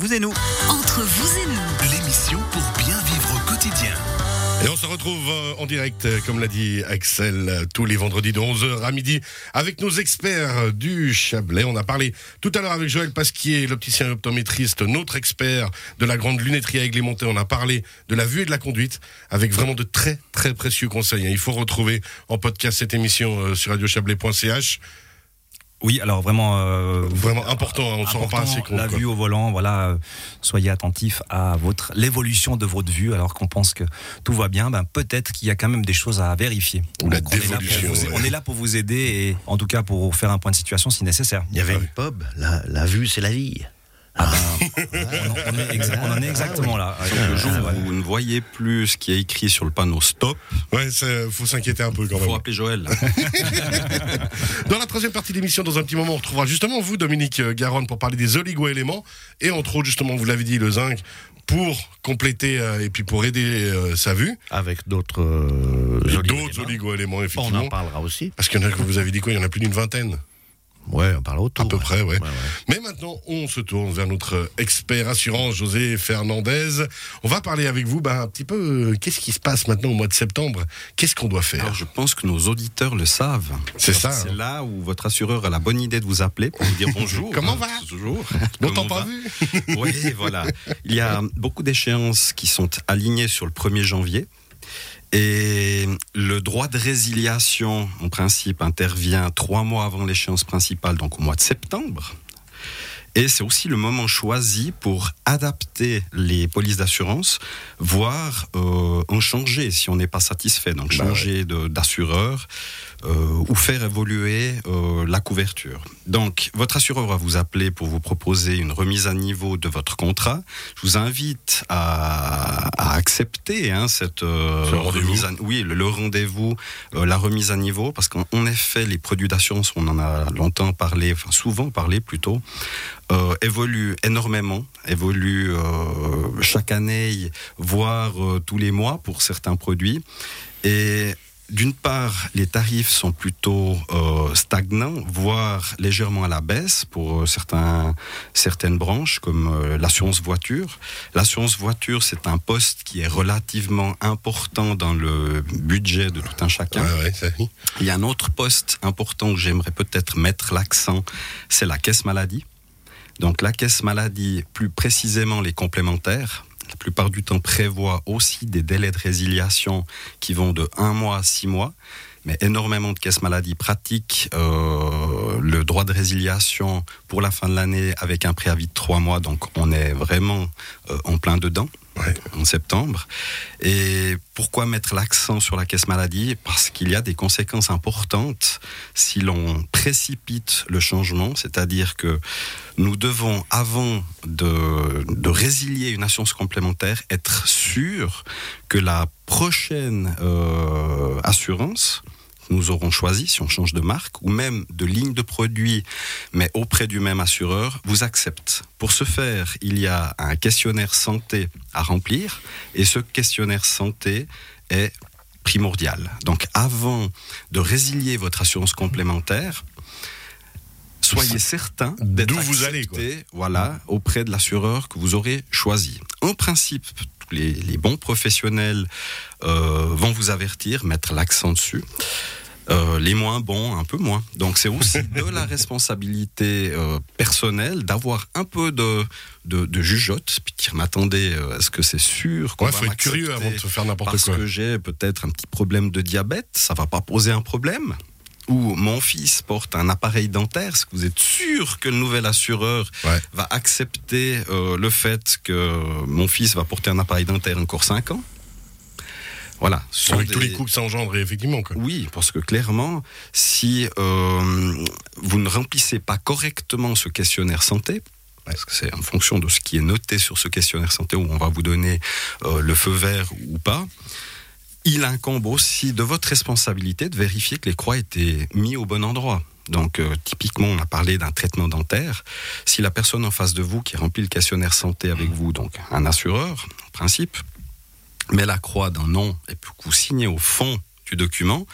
Vous et nous. Entre vous et nous. L'émission pour bien vivre au quotidien. Et on se retrouve euh, en direct, euh, comme l'a dit Axel, euh, tous les vendredis de 11h à midi avec nos experts du Chablais. On a parlé tout à l'heure avec Joël Pasquier, l'opticien et optométriste, notre expert de la grande lunetterie à Aiglemonté. On a parlé de la vue et de la conduite avec vraiment de très très précieux conseils. Il faut retrouver en podcast cette émission sur radiochablais.ch. Oui, alors vraiment. Euh, vraiment important, on s'en rend pas assez compte. La vue au volant, voilà, euh, soyez attentifs à votre l'évolution de votre vue, alors qu'on pense que tout va bien, ben peut-être qu'il y a quand même des choses à vérifier. Ou la dévolution. On, est là pour vous aider et en tout cas pour faire un point de situation si nécessaire. Il y avait une pub, la, la vue c'est la vie. Ah ben, on, en est exactement là. Le jour où vous ne voyez plus ce qui est écrit sur le panneau stop. Ouais, faut s'inquiéter un peu quand même. Faut appeler Joël. dans la troisième partie de l'émission, dans un petit moment, on retrouvera justement vous, Dominique Garonne, pour parler des oligo-éléments et entre autres, justement, vous l'avez dit, le zinc pour compléter euh, et puis pour aider euh, sa vue. Avec d'autres euh, d'autres oligo-éléments, effectivement. On en parlera aussi. Parce qu'il y en a, vous avez dit quoi? Il y en a plus d'une vingtaine. Ouais, on parle autour. À peu près, ouais. Mais maintenant, on se tourne vers notre expert assurance, José Fernandez. On va parler avec vous ben, un petit peu, euh, qu'est-ce qui se passe maintenant au mois de septembre? Qu'est-ce qu'on doit faire? Alors, je pense que nos auditeurs le savent. C'est ça. C'est là où votre assureur a la bonne idée de vous appeler pour vous dire bonjour. Comment va? Toujours. Longtemps pas vu? Oui, voilà. Il y a beaucoup d'échéances qui sont alignées sur le 1er janvier. Et le droit de résiliation, en principe, intervient trois mois avant l'échéance principale, donc au mois de septembre. Et c'est aussi le moment choisi pour adapter les polices d'assurance, voire euh, en changer si on n'est pas satisfait. Donc bah changer d'assureur, ou faire évoluer euh, la couverture. Donc, votre assureur va vous appeler pour vous proposer une remise à niveau de votre contrat. Je vous invite à, accepter hein, cette euh, remise à, oui, le, rendez-vous, la remise à niveau, parce qu'en effet, les produits d'assurance, on en a longtemps parlé, enfin souvent parlé plutôt, évoluent énormément, évoluent chaque année, voire tous les mois pour certains produits. Et d'une part, les tarifs sont plutôt euh, stagnants, voire légèrement à la baisse pour euh, certains, certaines branches, comme euh, l'assurance voiture. L'assurance voiture, c'est un poste qui est relativement important dans le budget de tout un chacun. Il y a un autre poste important que j'aimerais peut-être mettre l'accent, c'est la caisse maladie. Donc la caisse maladie, plus précisément les complémentaires, la plupart du temps prévoit aussi des délais de résiliation qui vont de 1 mois à 6 mois. Mais énormément de caisses maladies pratiquent euh, le droit de résiliation pour la fin de l'année avec un préavis de 3 mois. Donc on est vraiment euh, en plein dedans en septembre. Et pourquoi mettre l'accent sur la caisse maladie? Parce qu'il y a des conséquences importantes si l'on précipite le changement, c'est-à-dire que nous devons, avant de, résilier une assurance complémentaire, être sûr que la prochaine euh, assurance nous aurons choisi, si on change de marque, ou même de ligne de produit, mais auprès du même assureur, vous accepte. Pour ce faire, il y a un questionnaire santé à remplir, et ce questionnaire santé est primordial. Donc avant de résilier votre assurance complémentaire, soyez certain d'être vous allez, voilà, auprès de l'assureur que vous aurez choisi. En principe, les, les bons professionnels euh, vont vous avertir, mettre l'accent dessus. Euh, les moins bons, un peu moins. Donc c'est aussi de la responsabilité euh, personnelle d'avoir un peu de, de, de jugeote, puis dire, m'attendez, euh, est-ce que c'est sûr qu'on ouais, faut être curieux avant de faire n'importe quoi. Parce que j'ai peut-être un petit problème de diabète, ça va pas poser un problème? Ou mon fils porte un appareil dentaire, est-ce que vous êtes sûr que le nouvel assureur va accepter le fait que mon fils va porter un appareil dentaire encore 5 ans? Voilà. Avec tous les coûts que ça engendre, effectivement. Oui, parce que clairement, si euh, vous ne remplissez pas correctement ce questionnaire santé, parce que c'est en fonction de ce qui est noté sur ce questionnaire santé où on va vous donner euh, le feu vert ou pas, il incombe aussi de votre responsabilité de vérifier que les croix étaient mis au bon endroit. Donc, euh, typiquement, on a parlé d'un traitement dentaire. Si la personne en face de vous qui remplit le questionnaire santé avec vous, donc un assureur, en principe, mais la croix d'un nom vous signez au fond du document,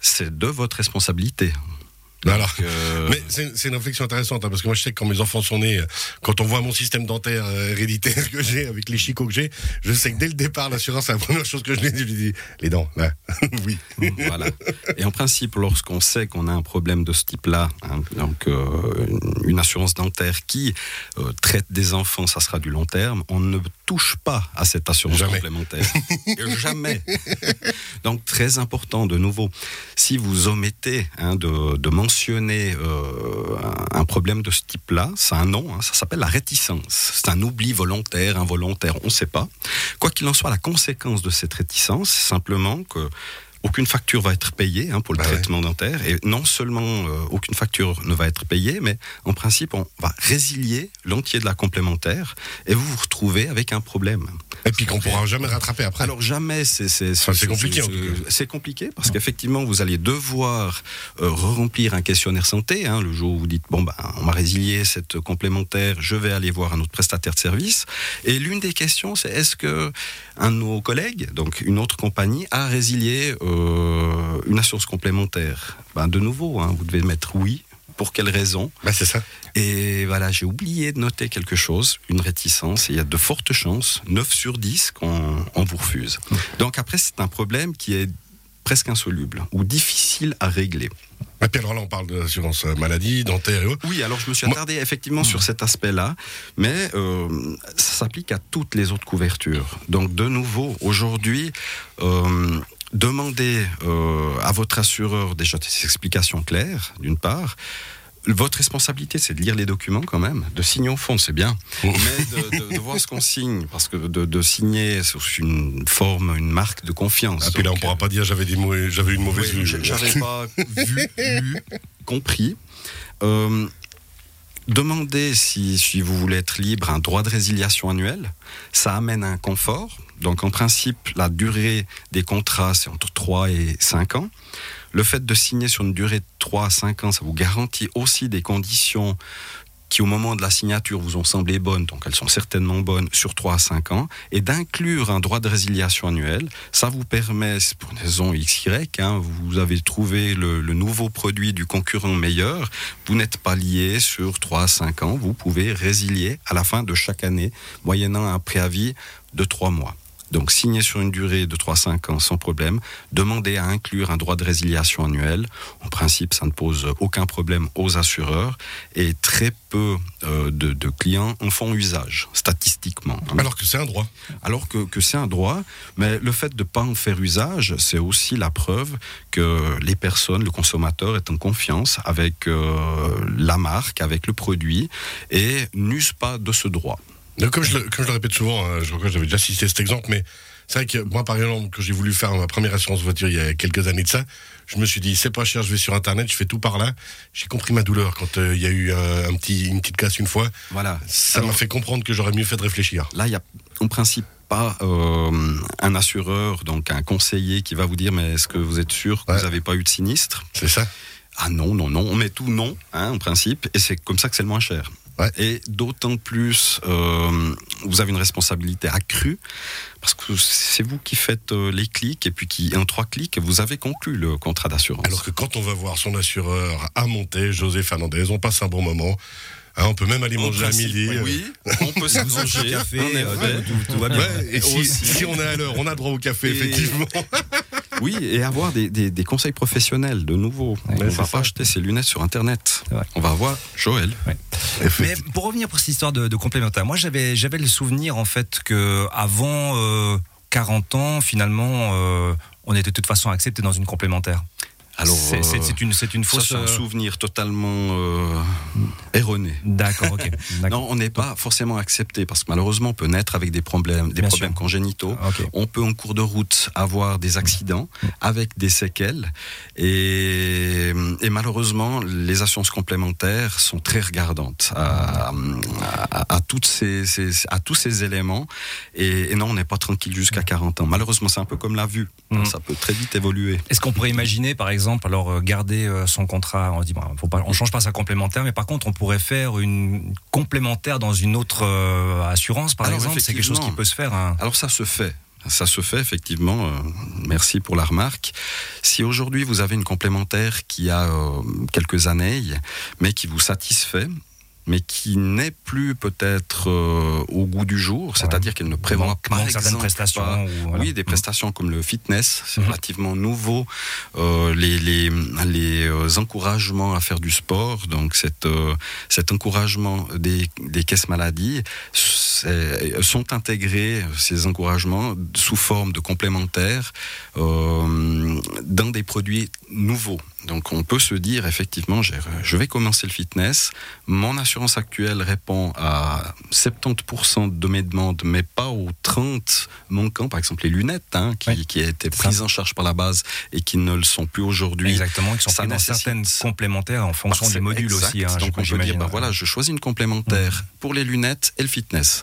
c'est de votre responsabilité. Alors, Euh, mais c'est une réflexion intéressante hein, parce que moi je sais que quand mes enfants sont nés, quand on voit mon système dentaire euh, héréditaire que j'ai avec les chicots que j'ai, je sais que dès le départ l'assurance c'est la première chose que je lui dis, je lui dis les dents là, oui. voilà. Et en principe, lorsqu'on sait qu'on a un problème de ce type-là, hein, donc euh, une assurance dentaire qui traite des enfants, ça sera du long terme, on ne touche pas à cette assurance Jamais. complémentaire. Jamais. donc très important, de nouveau, si vous omettez hein, de, de mentionner euh, un, problème de ce type-là, c'est un nom, hein, ça s'appelle la réticence. C'est un oubli volontaire, involontaire, on ne sait pas. Quoi qu'il en soit, la conséquence de cette réticence, c'est simplement que aucune facture va être payée hein, pour le Bah ouais. traitement dentaire. Et non seulement euh, aucune facture ne va être payée, mais en principe, on va résilier l'entier de la complémentaire et vous vous retrouvez avec un problème. Et puis qu'on pourra jamais rattraper après. Alors jamais, c'est c'est Enfin, c'est compliqué. C'est compliqué parce qu'effectivement, vous allez devoir euh, remplir un questionnaire santé. hein, le jour où vous dites bon ben, on m'a résilié cette complémentaire, je vais aller voir un autre prestataire de service. Et l'une des questions, c'est est-ce que un de nos collègues, donc une autre compagnie, a résilié euh, une assurance complémentaire? Ben de nouveau, hein, vous devez mettre oui. Pour quelle raison Bah, c'est ça. et voilà, j'ai oublié de noter quelque chose, une réticence, et il y a de fortes chances, 9 sur 10, qu'on on vous refuse. Donc après, c'est un problème qui est presque insoluble ou difficile à régler. Et puis alors là on parle d'assurance euh, maladie, dentaire et autres. Oui, alors je me suis Moi- attardé effectivement sur cet aspect-là, mais euh, ça s'applique à toutes les autres couvertures. Donc de nouveau, aujourd'hui, euh, demandez euh, à votre assureur déjà des explications claires, d'une part. Votre responsabilité, c'est de lire les documents quand même, de signer au fond, c'est bien, mais de, de- de voir ce qu'on signe, parce que de, de signer sous une forme, une marque de confiance. Et puis là on Donc, pourra pas dire j'avais j'avais une mauvaise oui, vue. J'avais pas vu, lu, compris. Euh, demandez si, vous voulez être libre un droit de résiliation annuel. Ça amène un confort. Donc en principe, la durée des contrats, c'est entre 3 et 5 ans. Le fait de signer sur une durée de 3 à 5 ans, ça vous garantit aussi des conditions qui au moment de la signature vous ont semblé bonnes, donc elles sont certainement bonnes sur 3 à 5 ans, et d'inclure un droit de résiliation annuel, ça vous permet, pour une raison XY, hein, vous avez trouvé le, le nouveau produit du concurrent meilleur, vous n'êtes pas lié sur 3 à 5 ans, vous pouvez résilier à la fin de chaque année, moyennant un préavis de 3 mois. Donc signer sur une durée de 3-5 ans sans problème, demander à inclure un droit de résiliation annuel. En principe, ça ne pose aucun problème aux assureurs et très peu euh, de, de clients en font usage, statistiquement. hein. Alors que c'est un droit. Alors que, que c'est un droit, mais le fait de ne pas en faire usage, c'est aussi la preuve que les personnes, le consommateur est en confiance avec euh, la marque, avec le produit et n'use pas de ce droit. Donc, comme, je le, comme je le répète souvent, hein, je crois que j'avais déjà cité cet exemple, mais c'est vrai que moi, par exemple, quand j'ai voulu faire ma première assurance voiture il y a quelques années de ça, je me suis dit, c'est pas cher, je vais sur Internet, je fais tout par là. J'ai compris ma douleur quand euh, il y a eu un petit, une petite casse une fois. Voilà. Ça m'a fait comprendre que j'aurais mieux fait de réfléchir. Là, il y a en principe pas euh, un assureur, donc un conseiller qui va vous dire mais est-ce que vous êtes sûr que Ouais. vous n'avez pas eu de sinistre? C'est ça Ah non, non, non, on met tout non, hein, en principe, et c'est comme ça que c'est le moins cher. Ouais. Et d'autant plus, euh, vous avez une responsabilité accrue, parce que c'est vous qui faites euh, les clics, et puis qui, en trois clics, vous avez conclu le contrat d'assurance. Alors que quand on va voir son assureur à monter, José Fernandez, on passe un bon moment. Hein, on peut même aller manger à midi. Oui, on peut s'arranger. café, en euh, tout, tout va bien. Ouais, et si, on est à l'heure, on a droit au café, Et- effectivement. Oui, et avoir des, des- des conseils professionnels de nouveau. on ne va ça. pas acheter ses lunettes sur Internet. On va voir Joël. Mais pour revenir pour cette histoire de, de complémentaire, moi j'avais j'avais le souvenir en fait que avant euh, 40 ans, finalement, euh, on était de toute façon accepté dans une complémentaire. Alors, c'est c'est- c'est une c'est une ça, fausse. c'est un euh, souvenir totalement euh, erroné. D'accord, ok. d'accord. Non, on n'est pas forcément accepté parce que malheureusement, on peut naître avec des problèmes, des Bien problèmes sûr. congénitaux. Ok. On peut en cours de route avoir des accidents avec des séquelles. Et, et malheureusement, les assurances complémentaires sont très regardantes à, à- à toutes ces, ces- à tous ces éléments. Et, et non, on n'est pas tranquille jusqu'à 40 ans. Malheureusement, c'est un peu comme la vue. Mhm. Ça peut très vite évoluer. Est-ce qu'on pourrait imaginer, par exemple, alors euh, garder euh, son contrat On dit, bon, faut pas, on change pas sa complémentaire, mais par contre, on pourrait faire une complémentaire dans une autre euh, assurance, par Alors, exemple. C'est quelque chose qui peut se faire. hein. Alors ça se fait. ça se fait effectivement. euh, merci pour la remarque. Si aujourd'hui vous avez une complémentaire qui a euh, quelques années, mais qui vous satisfait, mais qui n'est plus peut-être euh, au goût du jour, c'est-à-dire qu'elle ne prévoit pas manque certaines prestations pas- ou voilà. Oui, des prestations comme le fitness, c'est Mhm. relativement nouveau. Euh, les les, les euh, encouragements à faire du sport, donc cet, cet encouragement des, des caisses maladies, sont intégrés, ces encouragements, sous forme de complémentaires euh, dans des produits nouveaux. Donc on peut se dire effectivement, je vais commencer le fitness, mon assurance actuelle répond à 70% de mes demandes, mais pas aux 30 manquants, par exemple les lunettes, hein, qui, Oui. qui étaient prises en charge par la base et qui ne le sont plus aujourd'hui. Exactement, qui sont ça pris dans certaines complémentaires en fonction des modules exact. aussi. hein, Donc on peut dire, bah voilà, je choisis une complémentaire pour les lunettes et le fitness.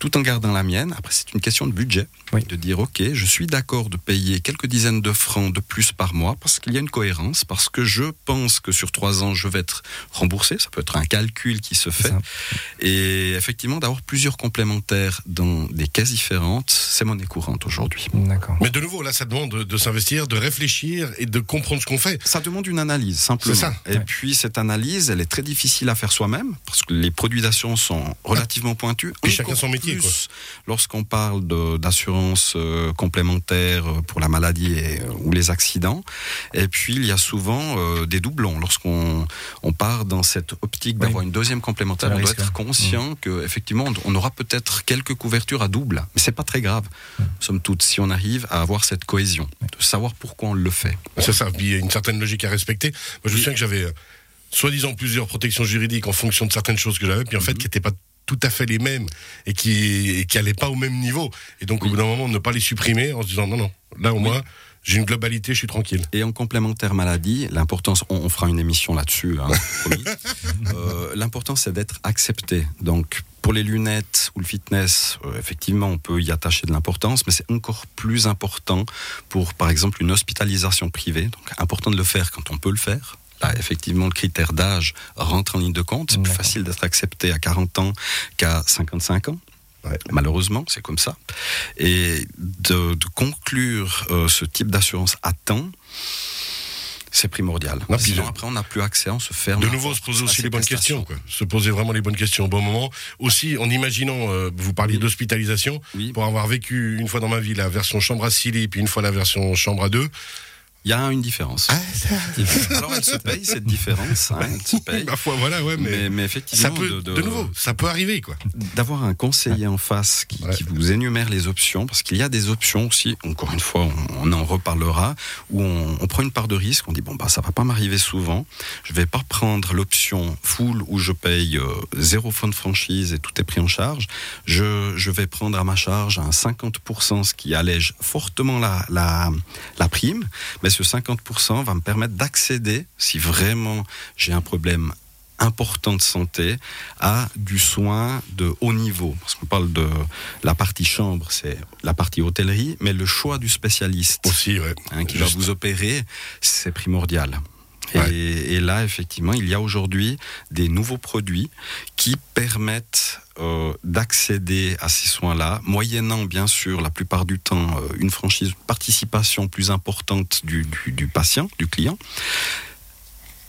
Tout en gardant la mienne. Après, c'est une question de budget. Oui. De dire, OK, je suis d'accord de payer quelques dizaines de francs de plus par mois parce qu'il y a une cohérence, parce que je pense que sur trois ans, je vais être remboursé. Ça peut être un calcul qui se fait. ça. Et effectivement, d'avoir plusieurs complémentaires dans des caisses différentes, c'est monnaie courante aujourd'hui. D'accord. Mais de nouveau, là, ça demande de, de s'investir, de réfléchir et de comprendre ce qu'on fait. Ça demande une analyse, simplement. C'est ça. Et Ouais. puis, cette analyse, elle est très difficile à faire soi-même, parce que les produits d'assurance sont relativement pointus. Puis Encore chacun son métier, plus. Lorsqu'on parle d'assurance euh, complémentaire euh, pour la maladie et, euh, ou les accidents. Et puis, il y a souvent euh, des doublons. Lorsqu'on on part dans cette optique Oui. d'avoir une deuxième complémentaire, on doit être conscient que effectivement, on aura peut-être quelques couvertures à double. Mais c'est pas très grave, somme toute, si on arrive à avoir cette cohésion, de savoir pourquoi on le fait. C'est ça. Puis il y a une certaine logique à respecter. Moi, je me souviens que j'avais soi-disant plusieurs protections juridiques en fonction de certaines choses que j'avais, puis en Mhm. fait, qui n'étaient pas tout à fait les mêmes et qui et qui allaient pas au même niveau. Et donc, au bout d'un moment, ne pas les supprimer en se disant non, non, là, au Oui. moins, j'ai une globalité, je suis tranquille. Et en complémentaire maladie, l'importance, on, on fera une émission là-dessus, hein. Euh, l'important c'est d'être accepté. Donc pour les lunettes ou le fitness, euh, effectivement, on peut y attacher de l'importance, mais c'est encore plus important pour, par exemple, une hospitalisation privée. Donc important de le faire quand on peut le faire. Là, effectivement, le critère d'âge rentre en ligne de compte. C'est plus facile d'être accepté à 40 ans qu'à 55 ans. Ouais. Malheureusement, c'est comme ça. Et de, de conclure euh, ce type d'assurance à temps, c'est primordial. Non, Sinon, après, on n'a plus accès, on se ferme. De nouveau, se poser aussi les bonnes questions, quoi. Se poser vraiment les bonnes questions au bon moment. Aussi, en imaginant, euh, vous parliez Oui. d'hospitalisation, Oui, pour avoir vécu une fois dans ma vie la version chambre à six lits, puis une fois la version chambre à deux. Il y a une différence. Ah, Alors, elle se paye, cette différence. hein, elle se paye. Ma foi, voilà, ouais, mais, Mais, mais effectivement, ça peut, de, nouveau, ça peut arriver, quoi. d'avoir un conseiller en face qui, Ouais. qui vous énumère les options, parce qu'il y a des options aussi, encore une fois, on, on en reparlera, où on, on prend une part de risque, on dit, bon, bah, ça va pas m'arriver souvent, je vais pas prendre l'option full où je paye euh, zéro fonds de franchise et tout est pris en charge, je, je vais prendre à ma charge un 50%, ce qui allège fortement la, la, la prime, mais ce 50% va me permettre d'accéder, si vraiment j'ai un problème important de santé à du soin de haut niveau. Parce qu'on parle de la partie chambre, c'est la partie hôtellerie, mais le choix du spécialiste Aussi, ouais. hein, qui va vous opérer, c'est primordial. Ouais. Et, et là, effectivement, il y a aujourd'hui des nouveaux produits qui permettent euh, d'accéder à ces soins-là, moyennant bien sûr la plupart du temps euh, une franchise, une participation plus importante du, du- du patient, du client.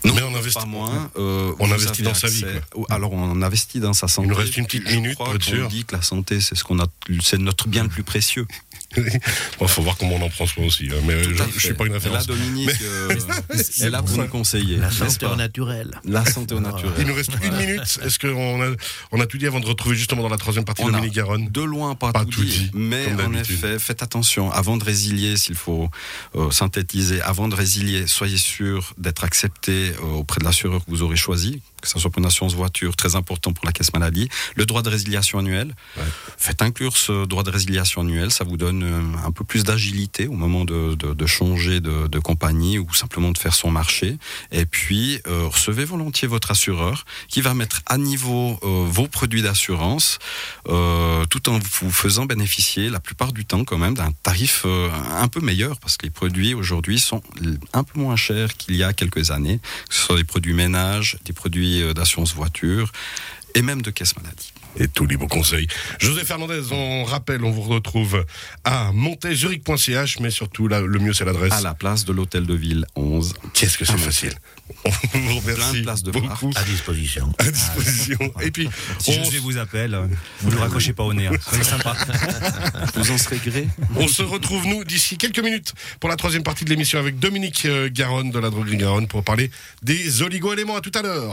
Non, Mais on investit- pas moins. euh, on investit dans sa vie, Alors on investit dans sa santé. nous reste une petite Je minute crois pour être qu'on sûr. dit que la santé, c'est ce qu'on a, c'est notre bien le plus précieux. Bon, faut voir comment on en prend soin aussi. hein, Mais Tout je, je suis pas une Et référence. Là, Dominique, euh, est là pour nous conseiller. La santé au naturel. La santé au Il naturel. nous reste une minute. Est-ce qu'on a, on a tout dit avant de retrouver justement dans la troisième partie On Dominique Garonne? De loin, pas, Pas tout, tout dit. dit, Mais comme en d'habitude. effet, faites attention. Avant de résilier, s'il faut euh, synthétiser, avant de résilier, soyez sûr d'être accepté euh, auprès de l'assureur que vous aurez choisi, que ce soit pour une assurance voiture, très important pour la caisse maladie. Le droit de résiliation annuel. Ouais. Faites inclure ce droit de résiliation annuel. Ça vous donne euh, un peu plus d'agilité au moment de, de- de changer de, de compagnie ou simplement de faire son marché. Et puis, euh, recevez volontiers votre assureur qui va mettre à niveau euh, vos produits d'assurance euh, tout en vous faisant bénéficier la plupart du temps quand même d'un tarif un peu meilleur parce que les produits aujourd'hui sont un peu moins chers qu'il y a quelques années, que ce soit des produits ménage, des produits euh, d'assurance voiture et même de caisse maladie. et tous les beaux conseils. José Fernandez, on rappelle, on vous retrouve à montezurich.ch, mais surtout, là, le mieux, c'est l'adresse. À la place de l'hôtel de ville 11. Qu'est-ce que c'est Ah, facile. On vous Plein remercie de places de beaucoup. À disposition. À disposition. Et puis, Si on, José vous appelle, vous ne raccrochez pas au nez. hein. Soyez sympa. Vous en serez gré on se retrouve, nous, d'ici quelques minutes pour la troisième partie de l'émission avec Dominique euh, Garonne de la droguerie Garonne pour parler des oligo-éléments. À tout à l'heure.